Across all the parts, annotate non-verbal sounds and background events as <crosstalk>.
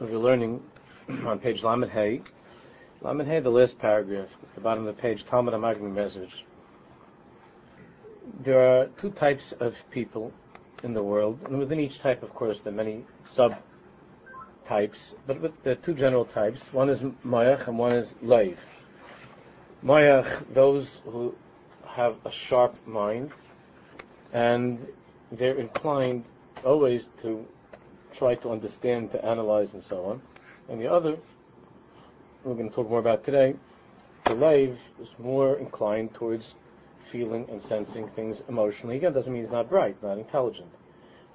we're learning on page Lamed Hay. Lamed Hay, the last paragraph, at the bottom of the page, Talmud Amagmi message. There are two types of people in the world, and within each type, of course, there are many sub types, but there are two general types. One is Mayach and one is Leiv. Mayach, those who have a sharp mind, and they're inclined always to try to understand, to analyze, and so on. And the other, we're going to talk more about today, the Leiv is more inclined towards feeling and sensing things emotionally. Again, doesn't mean he's not bright, not intelligent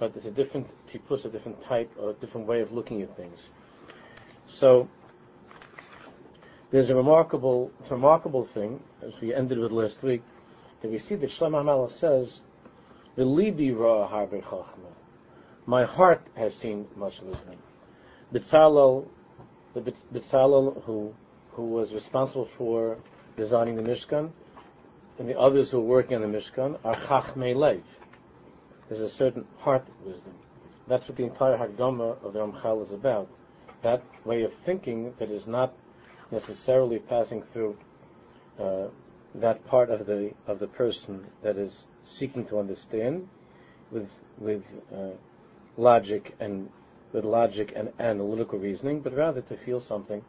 but it's a different tipus, a different type, or a different way of looking at things. So there's a remarkable, a remarkable thing, as we ended with last week, that we see that Shlomo HaMelech says, "The libi ra harbe chachma." My heart has seen much wisdom. Bitzalel, the Bitzalel who who was responsible for designing the Mishkan, and the others who were working on the Mishkan are chachmei lev. There's a certain heart wisdom. That's what the entire Hagdama of the Ramchal is about. That way of thinking that is not necessarily passing through uh, that part of the of the person that is seeking to understand with with uh, logic and with logic and analytical reasoning, but rather to feel something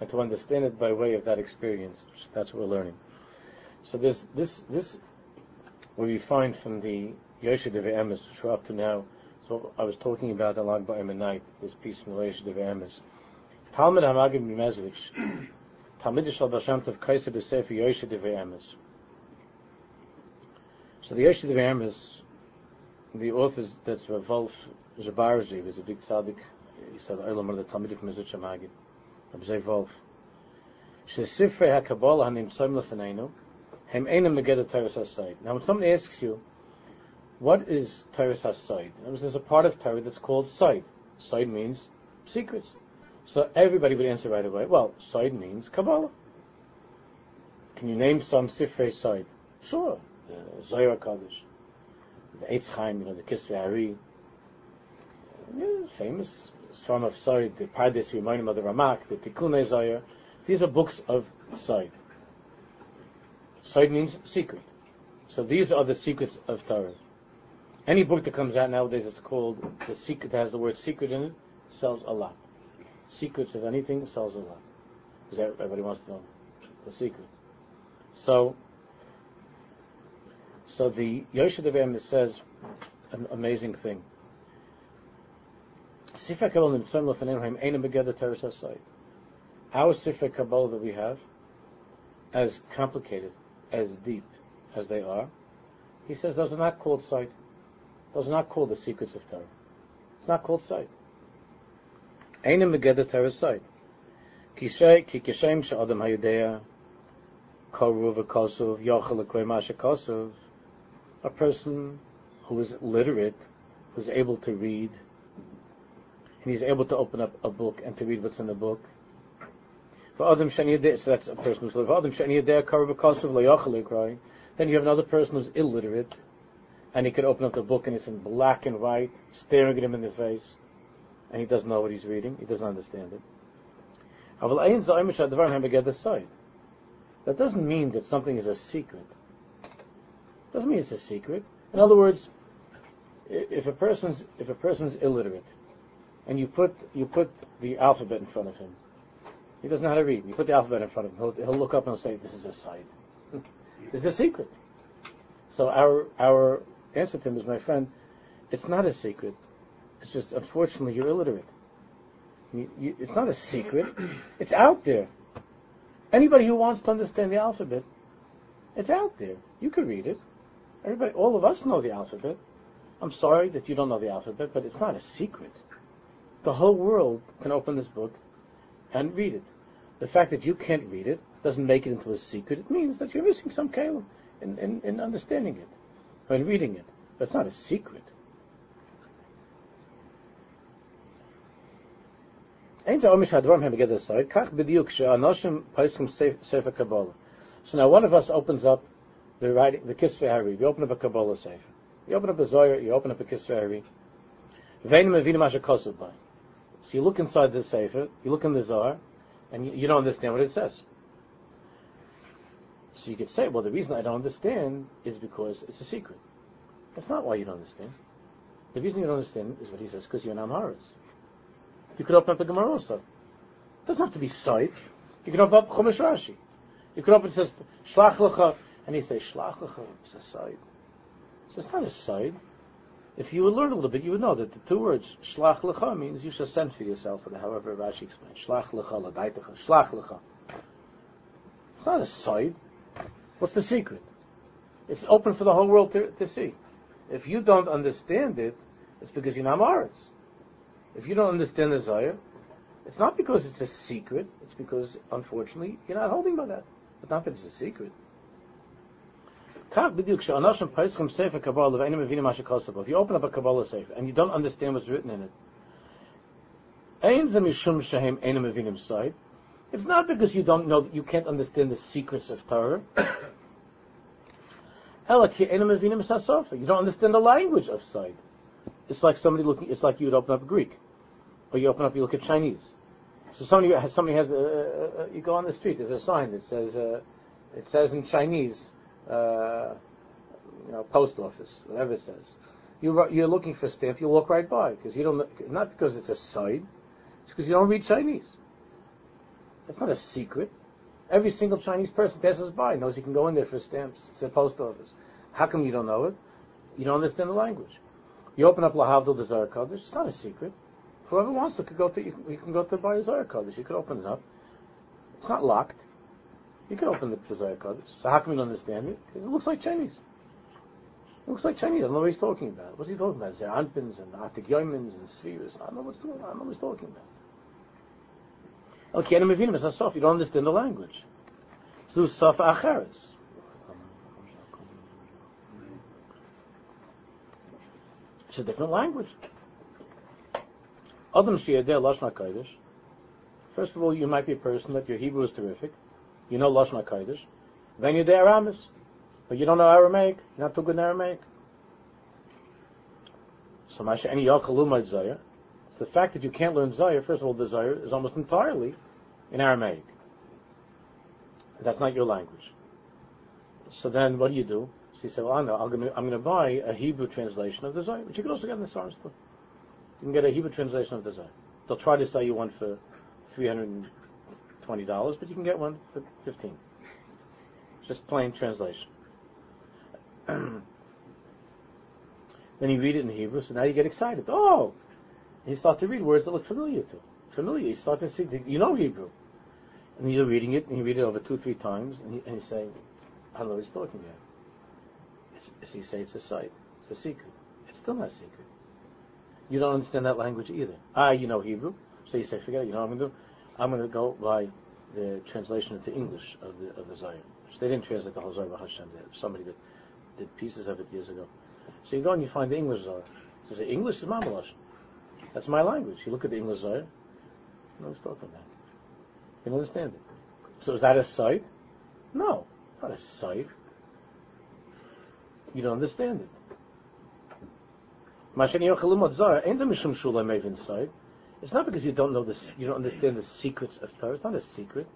and to understand it by way of that experience. That's what we're learning. So this this this what we find from the Yoshe de Ve'emes, which we're up to now. So I was talking about the Lag B'Omer night, this piece from Yoshe de Ve'emes. Talmud HaMagim Talmud B'Sefer Ve'emes. So the Yoshe de Ve'emes, the author that's Rav Zabarzi was a big tzaddik. He said, "Olam the Talmidim from Mizut Shemagid." Rabbi Zev Wolf. "Sifrei HaKabbalah hanimtzom lefeneinu hem einam meged Torah Hasayid. Now, when somebody asks you, "What is Torah Hasayid?" There's a part of Torah that's called Sayid. Sayid means secrets. So everybody would answer right away. Well, Sayid means Kabbalah. Can you name some Sifrei Sayid? Sure, the Zohar Kaddish, the Eitz Chaim, you know, the Kisvei Ari, famous Swarm of Said, the Pardes Rimonim of the Ramak, the Tikkun Zohar. These are books of Said. Said means secret. So these are the secrets of Torah. Any book that comes out nowadays that's called the secret has the word secret in it sells a lot. Secrets of anything sells a lot because everybody wants to know the secret. So, so the Yosha Devim says an amazing thing. Sifra Kabbalah Nitzom Lefaneinu Haim Begeder Teres Our Sifra Kabbalah that we have, as complicated, as deep as they are, he says those are not called sight. Those are not called the secrets of Torah. It's not called sight. Einem begeder Torah sight. Ki kishem she'adam hayudea koru v'kosuv yochel l'kvei masha kosuv a person who is literate, who's able to read, and he's able to open up a book and to read what's in the book. So that's a person who's literate. Adam shani yedea koru v'kosuv Then you have another person who's illiterate, and he can open up the book and it's in black and white, staring at him in the face, and he doesn't know what he's reading, he doesn't understand it. That doesn't mean that something is a secret. Doesn't mean it's a secret. In other words, if a person's if a person's illiterate, and you put you put the alphabet in front of him, he doesn't know how to read. You put the alphabet in front of him, he'll, he'll look up and say, "This is a sight. <laughs> it's a secret." So our our answer to him is, my friend, it's not a secret. It's just, unfortunately, you're illiterate. You, you, it's not a secret. It's out there. Anybody who wants to understand the alphabet, it's out there. You can read it. Everybody, all of us know the alphabet. I'm sorry that you don't know the alphabet, but it's not a secret. The whole world can open this book and read it. The fact that you can't read it doesn't make it into a secret. It means that you're missing some kalim in, in, in understanding it when reading it. But it's not a secret. So now one of us opens up the writing, the Kisvei Hari. You open up a Kabbalah Sefer. You open up a Zohar, you open up a Kisvei Hari. So you look inside the Sefer, you look in the Zohar, and you, you don't understand what it says. So you could say, well, the reason I don't understand is because it's a secret. That's not why you don't understand. The reason you don't understand is what he says, because you're an Amharas. You could open up the Gemara also. It doesn't have to be sight. You can open up Chumash Rashi. You could open it says, Shlach Lecha, and he says, Shlach Lecha, it's a side. So it's not a side. If you would learn a little bit, you would know that the two words, Shlach Lecha, means you shall send for yourself, or however Rashi explains. Shlach Lecha, Ladaitecha, Shlach Lecha. It's not a side. What's the secret? It's open for the whole world to, to see. If you don't understand it, it's because you're not Maritz. If you don't understand the Zayah, it's not because it's a secret, it's because, unfortunately, you're not holding by that. But not that it's a secret. If you open up a Kabbalah Sefer and you don't understand what's written in it, it's not because you don't know, you can't understand the secrets of Torah. You don't understand the language of sight. It's like somebody looking. It's like you would open up Greek, or you open up. You look at Chinese. So somebody has somebody has. A, a, a, you go on the street. There's a sign that says. Uh, it says in Chinese. Uh, you know, post office, whatever it says. You, you're looking for a stamp. You walk right by because you don't. Not because it's a sign. It's because you don't read Chinese. That's not a secret. Every single Chinese person passes by knows he can go in there for stamps. It's a post office. How come you don't know it? You don't understand the language. You open up Lahavdil, the Zohar Kodesh. It's not a secret. Whoever wants to could go to, you you can go to buy a Zohar Kodesh. You could open it up. It's not locked. You can open the Zohar Kodesh. So how can you don't understand it? Because it looks like Chinese. It looks like Chinese. I don't know what he's talking about. What's he talking about? There Anpins and Atik Yoimins and spheres. I don't know what's I don't know what he's talking about. Okay, and Mevinim is Sof. You don't understand the language. So Sof Acheres. It's a different language. Adam Shiyadeh Lashna Kodesh. First of all, you might be a person that your Hebrew is terrific. You know Lashna Kodesh. Then you're there Aramis. But you don't know Aramaic. You're not too good in Aramaic. So Masha any Yachalumad Zayah It's the fact that you can't learn Zohar, first of all, the is almost entirely in Aramaic. That's not your language. So then what do you do? So you say, well, I know, I'm going to buy a Hebrew translation of the Zohar, which you can also get in the SAR store. You can get a Hebrew translation of the Zohar. They'll try to sell you one for $320, but you can get one for 15 Just plain translation. <clears throat> then you read it in Hebrew, so now you get excited. Oh, you start to read words that look familiar to him. familiar. You start to see, you know Hebrew, and you're reading it, and you read it over two, three times, and you, and you say, I don't know what he's talking about. It's, so you say it's a sight, it's a secret. It's still not a secret. You don't understand that language either. Ah, you know Hebrew, so you say, forget it. You know what I'm going to do? I'm going to go by the translation into English of the of the Zion. Which they didn't translate the whole Zohar Hashem. Somebody that did pieces of it years ago. So you go and you find the English Zohar. So say, English is Mamalash. That's my language. You look at the English Zohar, you know talking about. You understand it. So is that a sight? No, it's not a sight. You don't understand it. It's not because you don't know this, you don't understand the secrets of Torah. It's not a secret.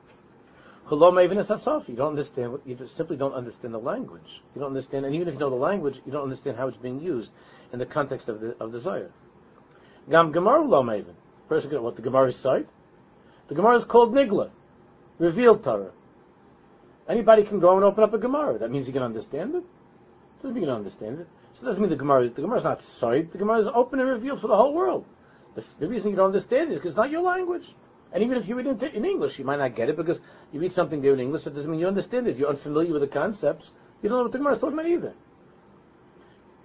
even You don't understand what you simply don't understand the language. You don't understand, and even if you know the language, you don't understand how it's being used in the context of the of the Zohar. Gam Gemara lo maven. Can what the Gemara is site. The Gemara is called Nigla, revealed Torah. Anybody can go and open up a Gemara. That means you can understand it. Doesn't mean you can understand it. So it doesn't mean the Gemara. The Gemara is not side. The Gemara is open and revealed for the whole world. The, reason you don't understand is because it's not your language. And even if you read it in English, you might not get it because you read something there in English. That doesn't mean you understand it. If you're unfamiliar with the concepts, you don't know what the Gemara is talking about either.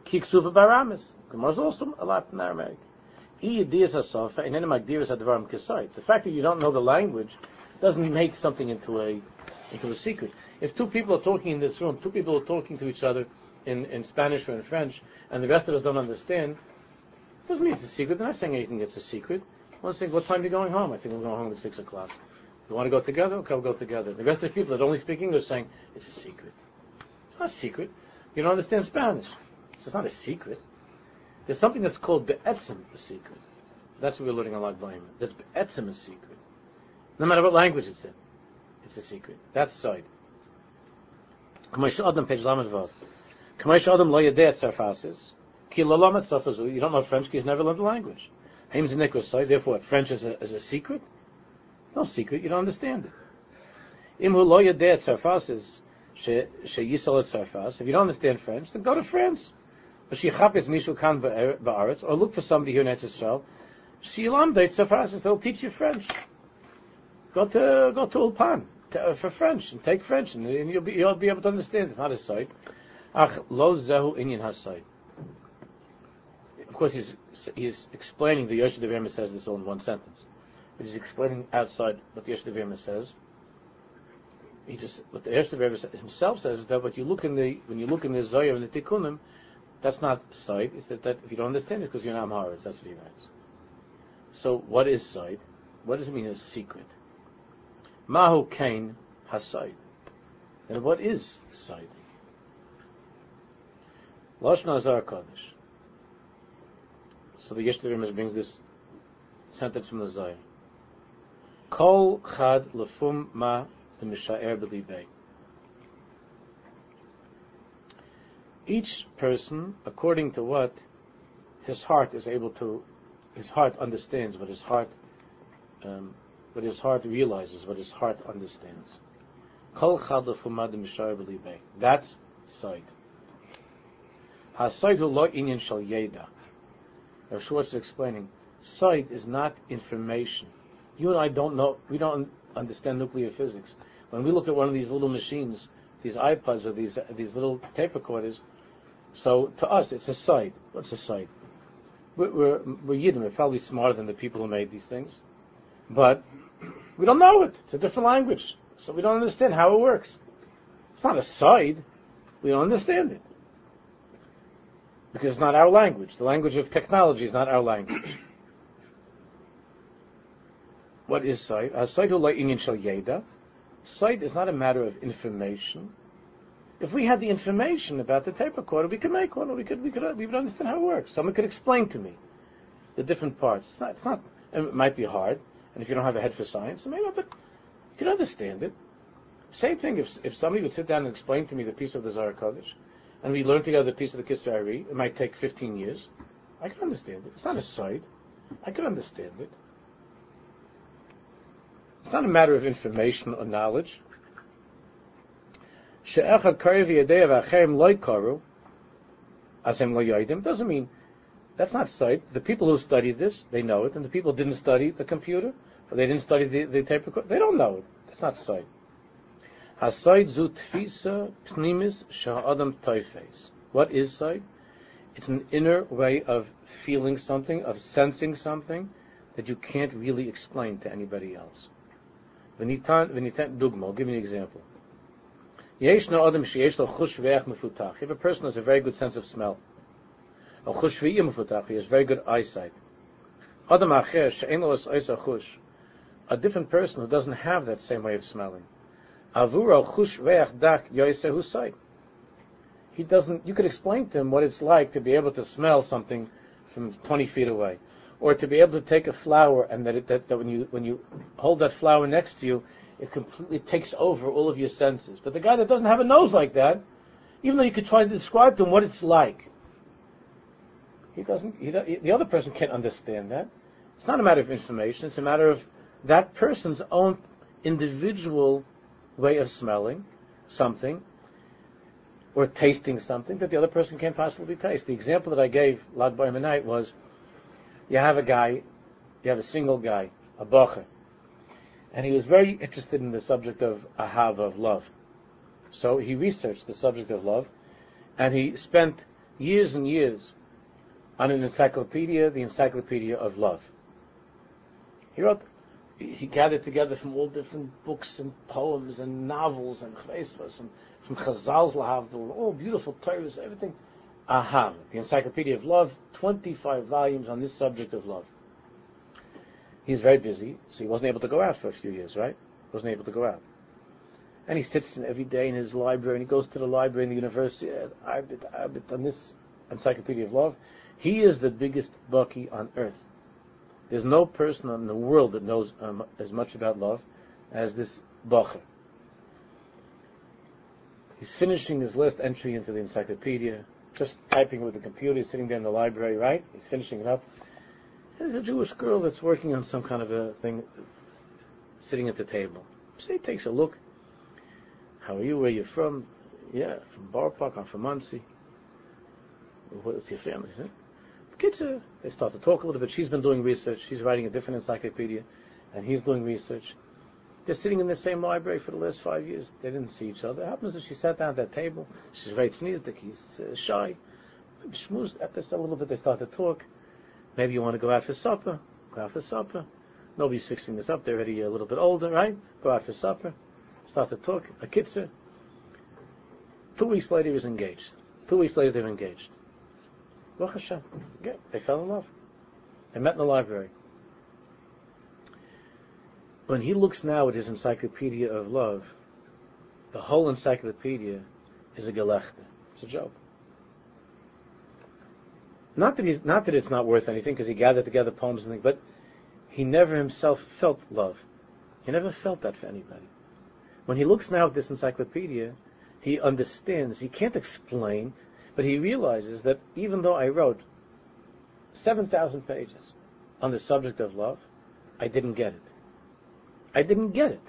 Kiksuva baramis. Gemara is also a lot in Aramaic. The fact that you don't know the language doesn't make something into a into a secret. If two people are talking in this room, two people are talking to each other in, in Spanish or in French, and the rest of us don't understand, doesn't mean it's a secret. They're not saying anything that's a secret. One saying, what time are you going home? I think we're going home at six o'clock. You want to go together? Okay, we'll go together. The rest of the people that only speak English saying, it's a secret. It's not a secret. You don't understand Spanish. It's not a secret. There's something that's called be'etzim, a secret. That's what we're learning on Lag B'Omer. That's etzem a secret. No matter what language it's in, it's a secret. That's side. Adam, page Lamed Vav. Adam lo tzarfasis. You don't know French because you never learned the language. Haim's a. Therefore, French is a, is a secret? No secret. You don't understand it. If you don't understand French, then go to France. But she or look for somebody here in Eretz Yisrael. She. They'll teach you French. Go to go to Ulpan uh, for French and take French, and, you'll be you'll be able to understand. It's not a site. Ach lo zehu inyan. Of course, he's he's explaining the Yoshe Devima says this all in one sentence, but he's explaining outside what the Yoshe Devima says. He just what the Yoshe Devima himself says is that what you look in the when you look in the Zohar and the Tikkunim, that's not sight. It's that, that if you don't understand it, because you're not Amharic. That's what he writes. So, what is sight? What does it mean A secret? Mahu kain hasaid. And what is side? Lashon Azar Kaddish. So the Yeshua brings this sentence from the Zohar. Kol chad lefum ma mishaer b'libei. Each person, according to what his heart is able to, his heart understands, what his heart um, what his heart realizes, what his heart understands. Kol chad lefum ma b'mishaer b'libei. That's sight. Ha-sight lo inyan shal yeda. Rav Schwartz is explaining, sight is not information. You and I don't know, we don't understand nuclear physics. When we look at one of these little machines, these iPods or these these little tape recorders, so to us it's a sight. What's a sight? We're, we're, we're Yidden, we're probably smarter than the people who made these things. But we don't know it. It's a different language. So we don't understand how it works. It's not a side. We don't understand it. Because it's not our language. The language of technology is not our language. What is sight? Sight Sight is not a matter of information. If we had the information about the tape recorder, we could make one. We could, we could, uh, we would understand how it works. Someone could explain to me the different parts. It's not. It's not um, it might be hard. And if you don't have a head for science, maybe, but you can understand it. Same thing if, if somebody would sit down and explain to me the piece of the Zohar Kodesh, and we learn together the piece of the Kisra it might take 15 years. I can understand it. It's not a side. I can understand it. It's not a matter of information or knowledge. doesn't mean that's not sight. The people who studied this, they know it, and the people who didn't study the computer, or they didn't study the, the tape recorder, they don't know it. That's not sight. Zu tfisa pnimis sha'adam. What is sight? It's an inner way of feeling something, of sensing something that you can't really explain to anybody else. V'nitan dugma. I'll give you an example. Yesh adam sheyesh lo chush ve'ech mefutach. Have a person has a very good sense of smell. A chush he has very good eyesight. Adam acher she'enos oisa chush. A different person who doesn't have that same way of smelling. Reach dak sight. He doesn't. You could explain to him what it's like to be able to smell something from 20 feet away, or to be able to take a flower and that, it, that, that when you when you hold that flower next to you, it completely takes over all of your senses. But the guy that doesn't have a nose like that, even though you could try to describe to him what it's like, he doesn't. He, the other person can't understand that. It's not a matter of information. It's a matter of that person's own individual way of smelling something or tasting something that the other person can't possibly taste. The example that I gave B'Omer night was you have a guy, you have a single guy, a bocher, and he was very interested in the subject of ahav, of love. So he researched the subject of love, and he spent years and years on an encyclopedia, the Encyclopedia of Love. He wrote, he gathered together from all different books and poems and novels and chvesvas and from Chazal's Lahavdil, all beautiful Torahs, everything. Ahav, the Encyclopedia of Love, 25 volumes on this subject of love. He's very busy, so he wasn't able to go out for a few years, right? Wasn't able to go out. And he sits in every day in his library, and he goes to the library in the university, on this Encyclopedia of Love, he is the biggest Bucky on earth. There's no person in the world that knows um, as much about love as this Bacher. He's finishing his last entry into the encyclopedia, just typing with the computer, he's sitting there in the library, right? He's finishing it up. There's a Jewish girl that's working on some kind of a thing, sitting at the table. So he takes a look. How are you? Where are you from? Yeah, from Boro Park. I'm from Monsey. What's your family? Huh? Uh, they start to talk a little bit. She's been doing research. She's writing a different encyclopedia, and he's doing research. They're sitting in the same library for the last five years. They didn't see each other. It happens that she sat down at that table. She's very sneezed, he's uh, shy. Schmoozed at this a little bit. They start to talk. Maybe you want to go out for supper. Go out for supper. Nobody's fixing this up. They're already a little bit older, right? Go out for supper. Start to talk. A kitzer. Two weeks later, he was engaged. Two weeks later, they're engaged. Baruch Hashem. Yeah, they fell in love. They met in the library. When he looks now at his encyclopedia of love, the whole encyclopedia is a gelechte. It's a joke. Not that he's not that it's not worth anything because he gathered together poems and things, but he never himself felt love. He never felt that for anybody. When he looks now at this encyclopedia, he understands. He can't explain, but he realizes that even though I wrote seven thousand pages on the subject of love, I didn't get it. I didn't get it.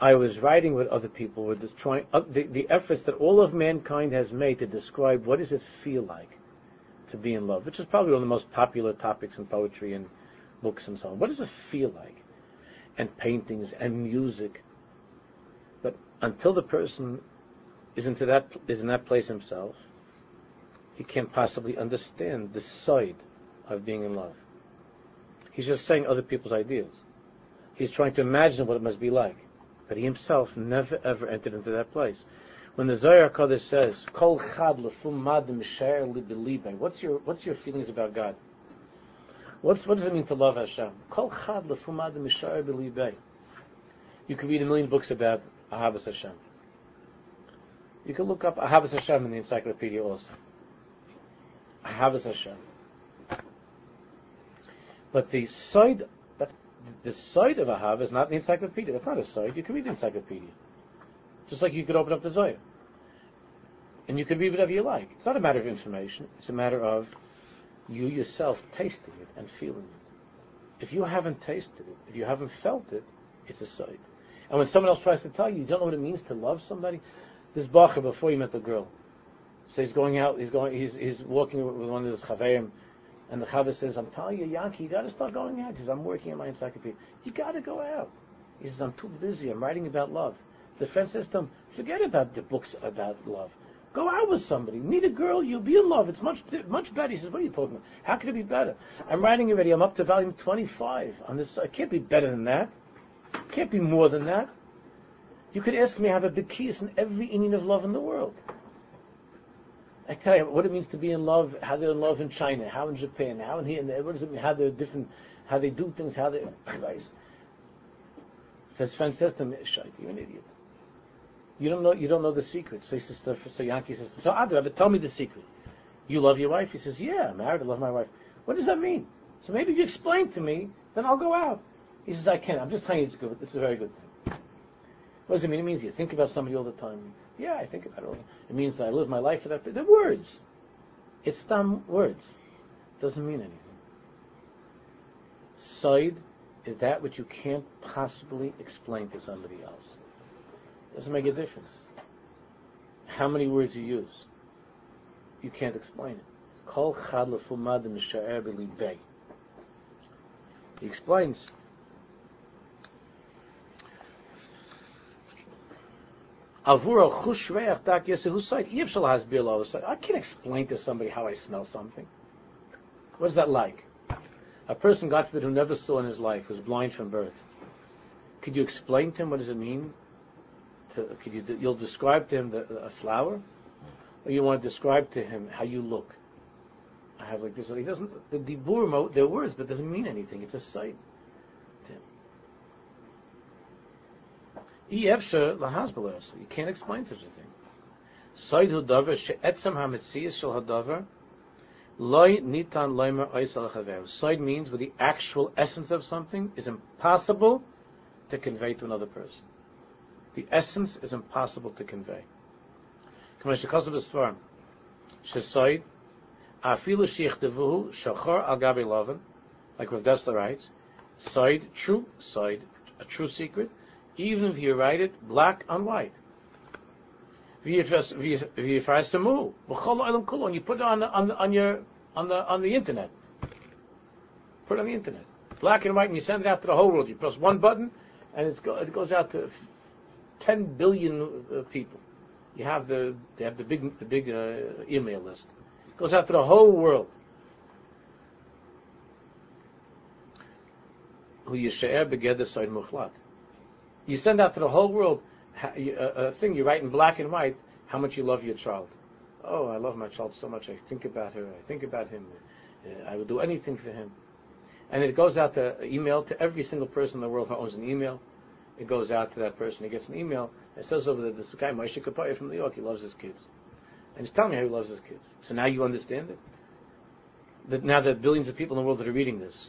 I was writing with other people this trying uh, the, the efforts that all of mankind has made to describe what does it feel like to be in love, which is probably one of the most popular topics in poetry and books and so on. What does it feel like? And paintings and music. But until the person is into that is in that place himself, he can't possibly understand the side of being in love. He's just saying other people's ideas. He's trying to imagine what it must be like. But he himself never ever entered into that place. When the Zohar Kodesh says, Kol chad what's your what's your feelings about God? What's, what does it mean to love Hashem? Kol chad You can read a million books about Ahavas Hashem. You can look up Ahavas Hashem in the encyclopedia also. Ahavas Hashem. But the side the side of Ahav is not the encyclopedia. That's not a side. You can read the encyclopedia. Just like you could open up the Zohar. And you can read whatever you like. It's not a matter of information. It's a matter of you yourself tasting it and feeling it. If you haven't tasted it, if you haven't felt it, it's a side. And when someone else tries to tell you, you don't know what it means to love somebody. This bacher before he met the girl, so he's going out. He's going. He's he's walking with one of those chaverim and the Chavah says, I'm telling you, Yankee, you got to start going out. He says, I'm working on my encyclopedia. You got to go out. He says, I'm too busy. I'm writing about love. The friend says to him, forget about the books about love. Go out with somebody. Meet a girl. You'll be in love. It's much much better. He says, what are you talking about? How can it be better? I'm writing already. I'm up to volume 25 on this. It can't be better than that. Can't be more than that. You could ask me, I have a big in every Indian of love in the world. I tell you what it means to be in love, how they're in love in China, how in Japan, how in here and there. What does it mean? How they're different, how they do things, how they. <coughs> Guys, his friend says to me, "Shite, you're an idiot. You don't know. You don't know the secret." So he says, to, "So Yankee says, so Adra, but tell me the secret. You love your wife?" He says, "Yeah, I'm married. I love my wife." What does that mean? So maybe if you explain to me, then I'll go out. He says, "I can't. I'm just telling you it's good. It's a very good thing." What does it mean? It means you think about somebody all the time. Yeah, I think about it. It means that I live my life for that. They're words. It's dumb words. It doesn't mean anything. Side is that which you can't possibly explain to somebody else. It doesn't make a difference. How many words you use. You can't explain it. He explains I can't explain to somebody how I smell something. What is that like? A person, God forbid, who never saw in his life, who's blind from birth. Could you explain to him what does it mean? To, could you, you'll describe to him the, a flower, or you want to describe to him how you look. I have like this. He doesn't. The dibur, they're words, but doesn't mean anything. It's a sight. You can't explain such a thing. Soid davar she'etzam hametzias shel hadavar nitan. Side means with the actual essence of something is impossible to convey to another person. The essence is impossible to convey. Shesoid, afilu shichdevuhu shachor al gabi like Rav Dessler writes, side, true side, a true secret, even if you write it black on white. And you put it on the, on the, on your on the on the internet. Put it on the internet, black and white, and you send it out to the whole world. You press one button, and go, it goes out to ten billion uh, people. You have the they have the big the big uh, email list. It goes out to the whole world. Who yishaer begeder side muchlat. You send out to the whole world a, thing you write in black and white how much you love your child. Oh, I love my child so much. I think about her. I think about him. Uh, I would do anything for him. And it goes out to email to every single person in the world who owns an email. It goes out to that person. He gets an email. It says over there, this guy, Moshe Kapaya from New York, he loves his kids. And he's telling me how he loves his kids. So now you understand it? That now there are billions of people in the world that are reading this.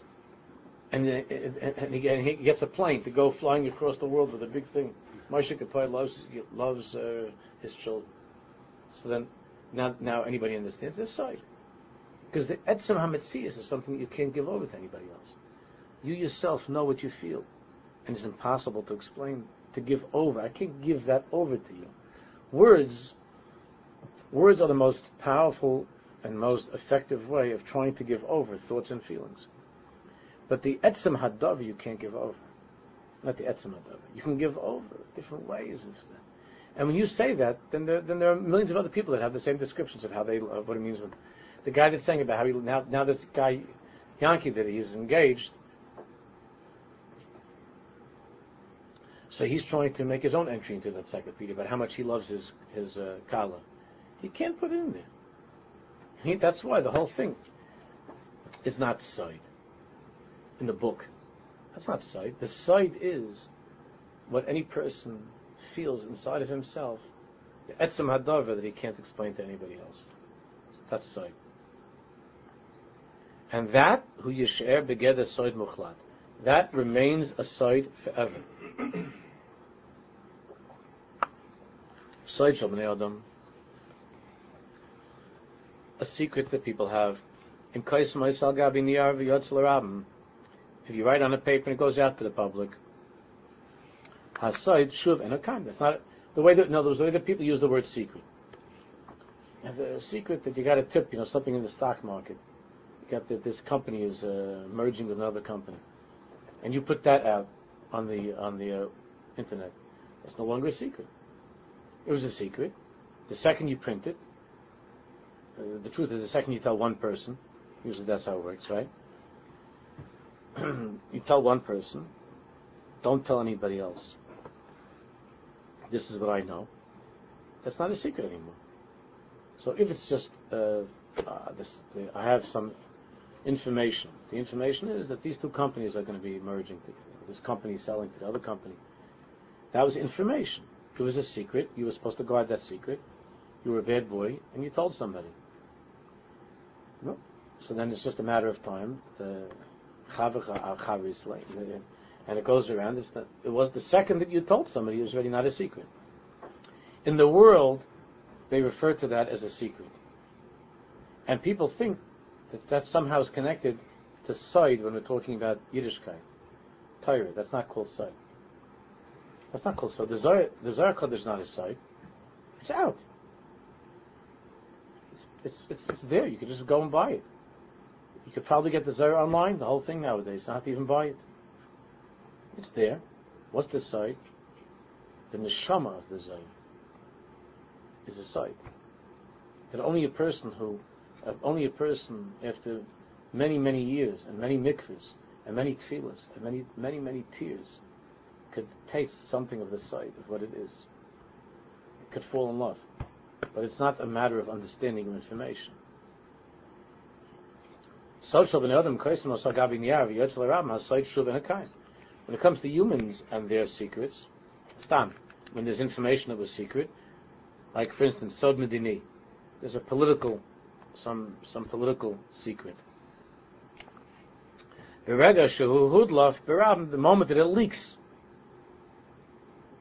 And, uh, and, he, he gets a plane to go flying across the world with a big thing. Moshe Kapaya loves, loves uh, his children. So then, now, now anybody understands this side. Because the Etzem HaMetzias is something you can't give over to anybody else. You yourself know what you feel. And it's impossible to explain, to give over. I can't give that over to you. Words, words are the most powerful and most effective way of trying to give over thoughts and feelings. But the Etzem Hadav you can't give over. Not the Etzem Hadav. You can give over different ways of that. And when you say that, then there, then there are millions of other people that have the same descriptions of how they uh, what it means. With the guy that's saying about how he now now this guy Yankee that he's engaged. So he's trying to make his own entry into his encyclopedia about how much he loves his his uh, kala. He can't put it in there. He, that's why the whole thing is not side in the book. That's not sight. The sight is what any person feels inside of himself, the etzem hadavar that he can't explain to anybody else. That's sight. And that, who yisher begeder side muchlat, that remains a sight forever. Side shal adam, a secret that people have. In kais ma'isal gabi niyar v'yotz If you write on a paper and it goes out to the public, Hasid, Shuv, and Akam. That's not the way that, no, the way that people use the word secret. You have a secret that you got a tip, you know, something in the stock market. You got that this company is uh, merging with another company. And you put that out on the, on the uh, internet. It's no longer a secret. It was a secret. The second you print it, uh, the truth is the second you tell one person, usually that's how it works, right? Tell one person, don't tell anybody else this is what I know, that's not a secret anymore. So if it's just uh, uh, this, I have some information. The information is that these two companies are going to be merging. This company selling to the other company. That was information. It was a secret. You were supposed to guard that secret. You were a bad boy, and you told somebody. No. So then it's just a matter of time. The and it goes around. Not, it was the second that you told somebody, it was already not a secret. In the world, they refer to that as a secret. And people think that that somehow is connected to side when we're talking about Yiddishkeit. Torah, that's not called side. That's not called side. The Zohar, the Zohar is not a side. It's out. It's, it's, it's, it's, there. You can just go and buy it. You could probably get the Zohar online, the whole thing nowadays. You don't have to even buy it. It's there. What's the side? The neshama of the zayin is a side. That only a person who, uh, only a person after many, many years and many mikvahs and many tefillahs and many, many, many tears could taste something of the side of what it is. It could fall in love. But it's not a matter of understanding of information. Social ben adam kaisim osagabi niyav yotzel ram hasoid shuv en a when it comes to humans and their secrets, stam, when there's information that was secret, like for instance, Sod Medini, there's a political some some political secret. The moment that it leaks,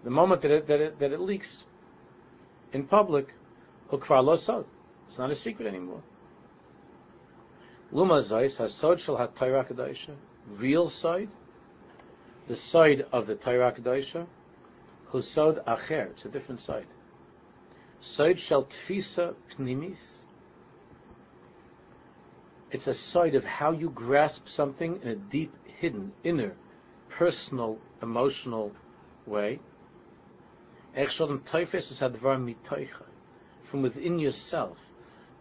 the moment that it, that it, that it leaks in public, it's not a secret anymore. Luma Zais has Sod Shal HaTaira Kadosha, real side, the side of the Torah Kedosha, whose sod acher, it's a different side. Side shall tfisa pnimis. It's a side of how you grasp something in a deep, hidden, inner, personal, emotional way. From within yourself,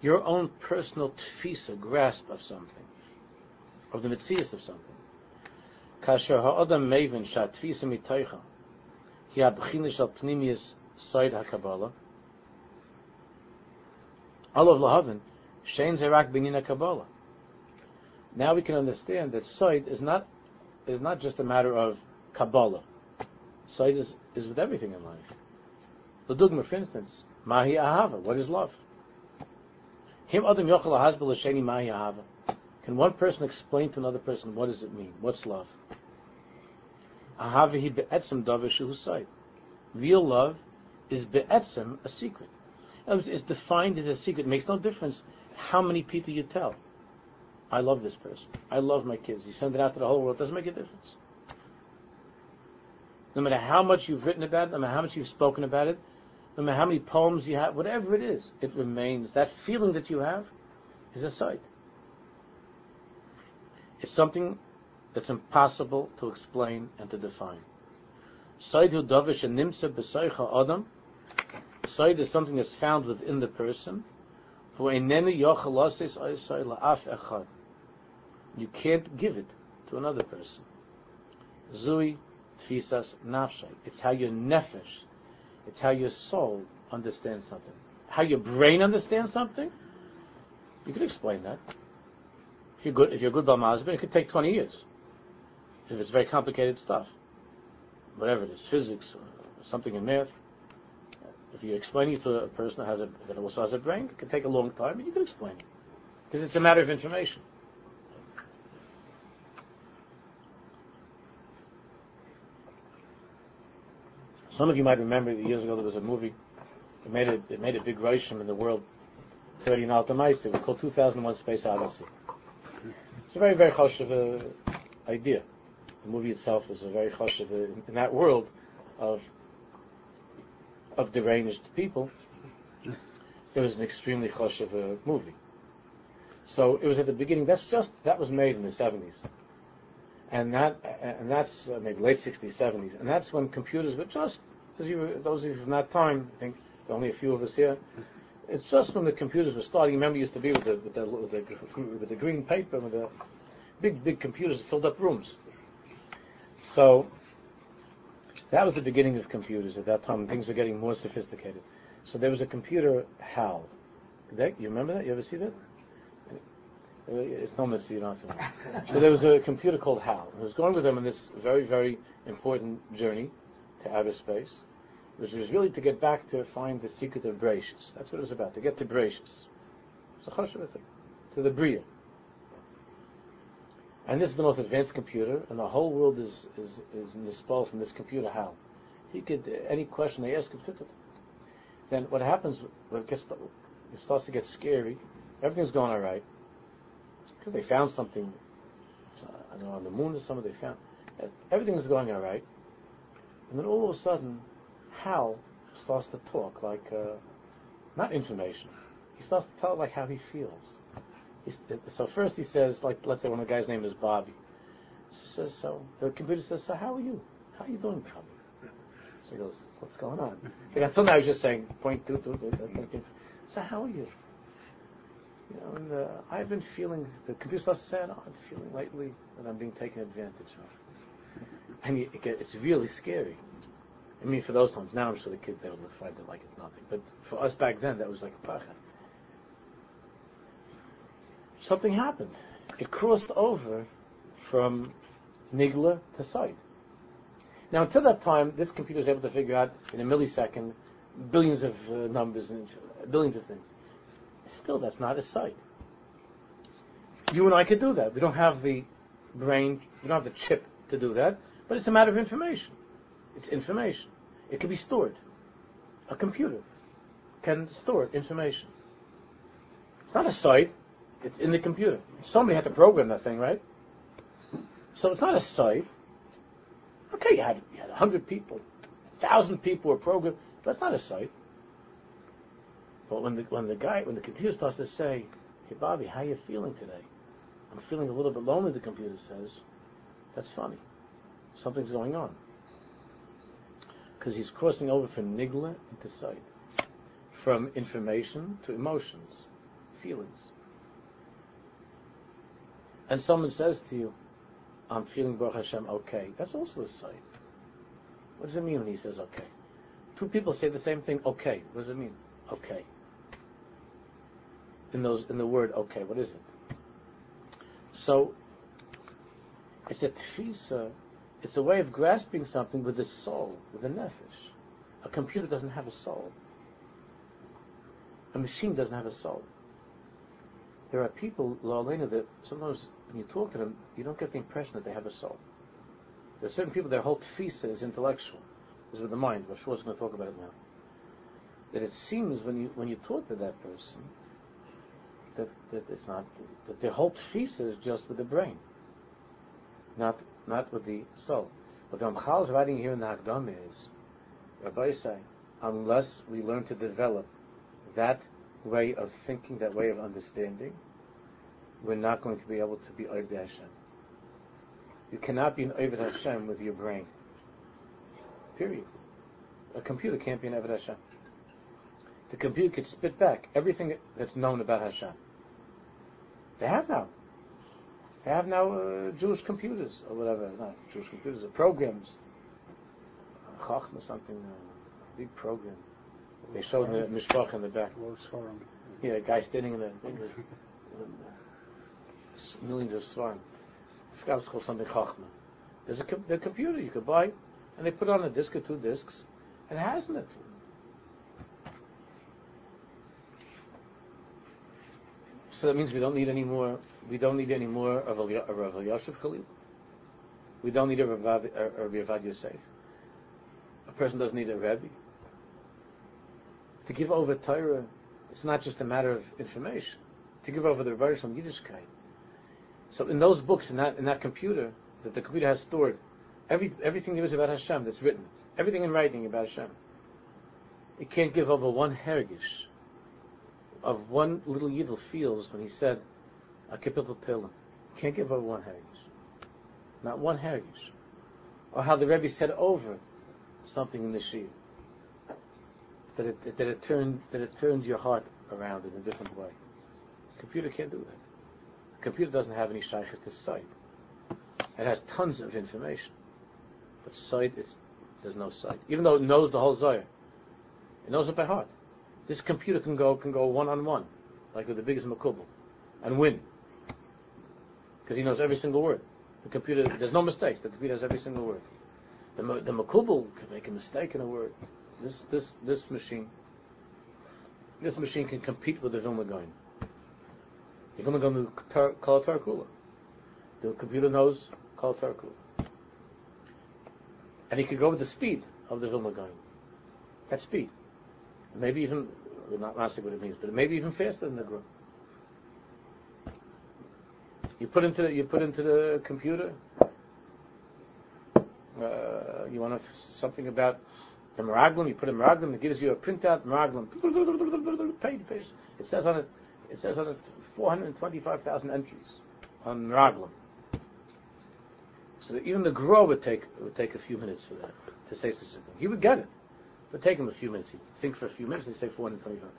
your own personal tfisa, grasp of something, of the mitzias of something. Kasher ha'adam mevin shatfisa mitoicha. Hi ha'bchina shal pnimius side ha'kabbalah. Olav lahavin, shein zerak binyin ha'kabbalah. Now we can understand that side is not is not just a matter of Kabbalah. Side is, is with everything in life. The dogma, for instance, mahi ahava. What is love? Him adam yochel ahazbel l'sheni mahi ahava. Can one person explain to another person what does it mean? What's love? Real love is be'etzem a secret. It's defined as a secret. It makes no difference how many people you tell. I love this person. I love my kids. You send it out to the whole world. It doesn't make a difference. No matter how much you've written about it, no matter how much you've spoken about it, no matter how many poems you have, whatever it is, it remains. That feeling that you have is a sight. It's something that's impossible to explain and to define. Nimsa b'soicha adam. Is something that's found within the person. You can't give it to another person. Zui tfisas nafshay. It's how your nefesh, it's how your soul understands something. How your brain understands something. You can explain that. If you're good, if you're good Balmazbin, it could take 20 years. If it's very complicated stuff. Whatever it is, physics, or something in math. If you're explaining it to a person that, has a, that also has a brain, it can take a long time, but you can explain it. Because it's a matter of information. Some of you might remember that years ago there was a movie. It made a, it made a big roshim in the world. It's It was called 2001 Space Odyssey. It's a very, very choshev uh, idea. The movie itself is a very choshev uh, in, in that world of of deranged people. It was an extremely choshev uh, movie. So it was at the beginning. That's just that was made in the 70s, and that and that's uh, maybe late 60s, 70s, and that's when computers were just as you those of you from that time. I think only a few of us here. It's just when the computers were starting. Remember, used to be with the with the, with the, with the green paper with the big big computers that filled up rooms. So that was the beginning of computers at that time. Things were getting more sophisticated. So there was a computer HAL. That, you remember that? You ever see that? It's no mitzvah, you don't have to. So there was a computer called HAL. who was going with them on this very, very important journey to outer space which was really to get back to find the secret of Bereshis. That's what it was about, to get to Bereshis. To the Bria. And this is the most advanced computer, and the whole world is is is nispal from this computer. How? He could uh, any question they ask him. Then what happens when it gets it starts to get scary? Everything's going all right because they found something. I don't know on the moon or something they found. Everything's going all right, and then all of a sudden Hal starts to talk like, uh, not information. He starts to tell like how he feels. He's, so first he says, like, let's say one of the guy's name is Bobby. Says, so the computer says, so how are you? How are you doing, Bobby? So he goes, what's going on? Like, until now he's just saying, point two, two, two, point two. So how are you? You know, and uh, I've been feeling, the computer to oh, I'm feeling lately that I'm being taken advantage of. And you, it, it's really scary. I mean, for those times, now I'm sure the kids, they would find it like it's nothing. But for us back then, that was like a pachad. Something happened. It crossed over from Nigla to sight. Now, until that time, this computer was able to figure out in a millisecond billions of uh, numbers and billions of things. Still, that's not a sight. You and I could do that. We don't have the brain, we don't have the chip to do that, but it's a matter of information. It's information. It can be stored. A computer can store information. It's not a sight, it's in the computer. Somebody had to program that thing, right? So it's not a sight. Okay, you had you had a hundred people, thousand people were programmed, but it's not a sight. But when the when the guy when the computer starts to say, "Hey Bobby, how are you feeling today?" I'm feeling a little bit lonely. The computer says, "That's funny. Something's going on." Because he's crossing over from nigla into sight, from information to emotions, feelings. And someone says to you, I'm feeling Baruch Hashem okay. That's also a sight. What does it mean when he says okay? Two people say the same thing, okay. What does it mean? Okay. In those in the word okay, what is it? So it's a tfisa, it's a way of grasping something with the soul, with the nefesh. A computer doesn't have a soul. A machine doesn't have a soul. There are people, La'alena, that sometimes when you talk to them, you don't get the impression that they have a soul. There are certain people, their whole tfisa is intellectual, is with the mind. Shmuel's going to talk about it now. That it seems when you when you talk to that person, that, that it's not that their whole tfisa is just with the brain, not not with the soul. What the Ramchal is writing here in the Hakdam is, Rabbi say, unless we learn to develop that way of thinking, that way of understanding, we're not going to be able to be Oved Hashem. You cannot be an Oved Hashem with your brain. Period. A computer can't be an Oved Hashem. The computer could spit back everything that's known about Hashem. They have now. They have now uh, Jewish computers or whatever, not Jewish computers, uh, programs. Chachma something, uh, big program. They showed the mishpach in the back. Yeah, a guy standing in the millions of svarim. I forgot it's called something chachma. There's a the computer you could buy, and they put on a disc or two discs, and it has in it. So that means we don't need any more. We don't need any more of a, Rav Yosef Khalil. We don't need a Rav Yavad Yosef. A person doesn't need a Rebbe. To give over Torah, it's not just a matter of information. To give over the Rebbe on Yiddishkeit. So in those books, in that in that computer that the computer has stored, every everything there is about Hashem that's written, everything in writing about Hashem. It can't give over one hergish of one little yidel feels when he said a kapitel tehillim. Can't give over one hergish, not one hergish, or how the Rebbe said over something in the shir that it that it turned that it turned your heart around in a different way. A computer can't do that A computer doesn't have any shaykh to sight. It has tons of information, but sight there's no sight. Even though it knows the whole Zohar, it knows it by heart. This computer can go can go one on one, like with the biggest makubal, and win because he knows every single word. The computer there's no mistakes. The computer has every single word. The the makubal can make a mistake in a word. This this this machine this machine can compete with the Vilna Gaon. You're going to go to Tarkula. The computer knows Kol Tarkula. And he could go with the speed of the Vilna Gaon. That speed. Maybe even, not not what it means, but maybe even faster than the Gra. You put into the, you put into the computer. Uh, you want to, something about the Meraglim. You put in Meraglim. It gives you a printout Meraglim. Page, page. It says on it. It says on it 425,000 entries on Raglam. So even the Gra would take would take a few minutes for that to say such a thing. He would get it. Would take him a few minutes. He'd think for a few minutes. He'd say 425,000.